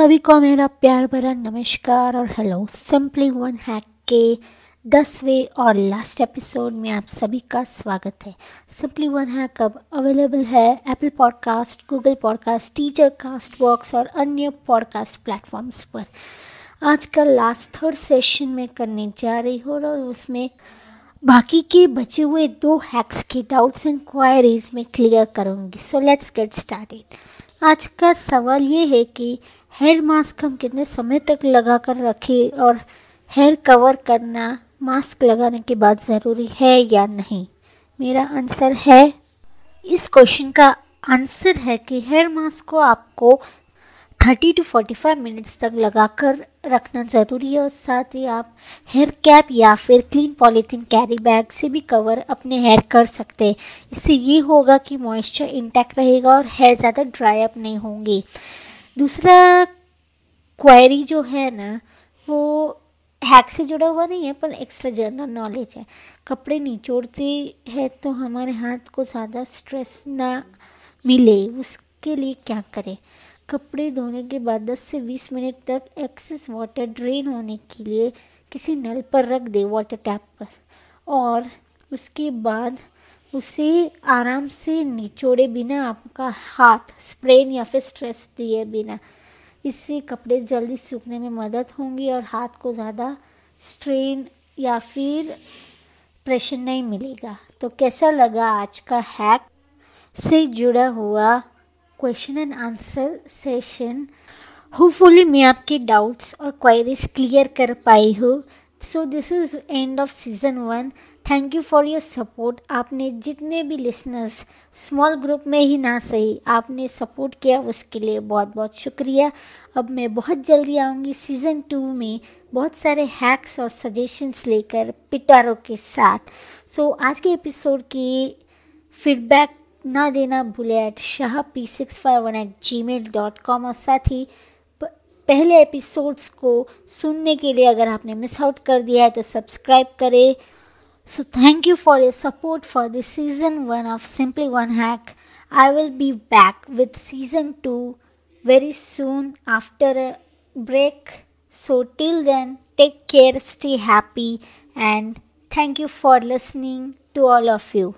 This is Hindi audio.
सभी को मेरा प्यार भरा नमस्कार और हेलो सिंपली वन हैक के दसवें और लास्ट एपिसोड में आप सभी का स्वागत है। सिंपली वन हैक अब अवेलेबल है Apple podcast Google podcast Stitcher Castbox और अन्य पॉडकास्ट प्लेटफॉर्म्स पर। आज का लास्ट थर्ड सेशन में करने जा रही हूँ और उसमें बाकी के बचे हुए दो हैक्स के डाउट्स एंड क्वायरीज में क्लियर करूँगी। सो लेट्स गेट स्टार्टेड आज का सवाल ये है कि हेयर मास्क हम कितने समय तक लगा कर रखें और हेयर कवर करना, मास्क लगाने के बाद ज़रूरी है या नहीं? मेरा आंसर है, इस क्वेश्चन का आंसर है कि हेयर मास्क को आपको 30 टू 45 मिनट्स तक लगाकर रखना ज़रूरी है और साथ ही आप हेयर कैप या फिर क्लीन पॉलीथीन कैरी बैग से भी कवर अपने हेयर कर सकते हैं। इससे ये होगा कि मॉइस्चर इंटैक्ट रहेगा और हेयर ज़्यादा ड्राई अप नहीं होंगे। दूसरा क्वेरी जो है ना, वो हैक से जुड़ा हुआ नहीं है, पर एक्स्ट्रा जनरल नॉलेज है। कपड़े निचोड़ते हैं तो हमारे हाथ को ज़्यादा स्ट्रेस ना मिले, उसके लिए क्या करें? कपड़े धोने के बाद 10 से 20 मिनट तक एक्सेस वाटर ड्रेन होने के लिए किसी नल पर रख दे वाटर टैप पर। और उसके बाद उसे आराम से निचोड़े बिना आपका हाथ स्प्रेन या फिर स्ट्रेस दिए बिना। इससे कपड़े जल्दी सूखने में मदद होंगी और हाथ को ज़्यादा स्ट्रेन या फिर प्रेशर नहीं मिलेगा। तो कैसा लगा आज का हैक से जुड़ा हुआ question and answer session hopefully मैं आपके डाउट्स और क्वायरीज क्लियर कर पाई हूँ। So this is end of season one thank you for your support आपने जितने भी लिसनर्स स्मॉल ग्रुप में ही ना सही आपने सपोर्ट किया उसके लिए बहुत बहुत शुक्रिया। अब मैं बहुत जल्दी आऊँगी सीज़न टू में बहुत सारे हैक्स और सजेशंस लेकर पिटारों के साथ। सो so, आज के एपिसोड की फीडबैक ना देना भूले at Shah P six five one eight Gmail dot com और साथ ही पहले एपिसोड्स को सुनने के लिए अगर आपने मिस आउट कर दिया है तो सब्सक्राइब करें। So, thank you for your support for the season 1 of Simply One Hack. I will be back with season 2 very soon after a break. So, till then, take care, stay happy, and thank you for listening to all of you.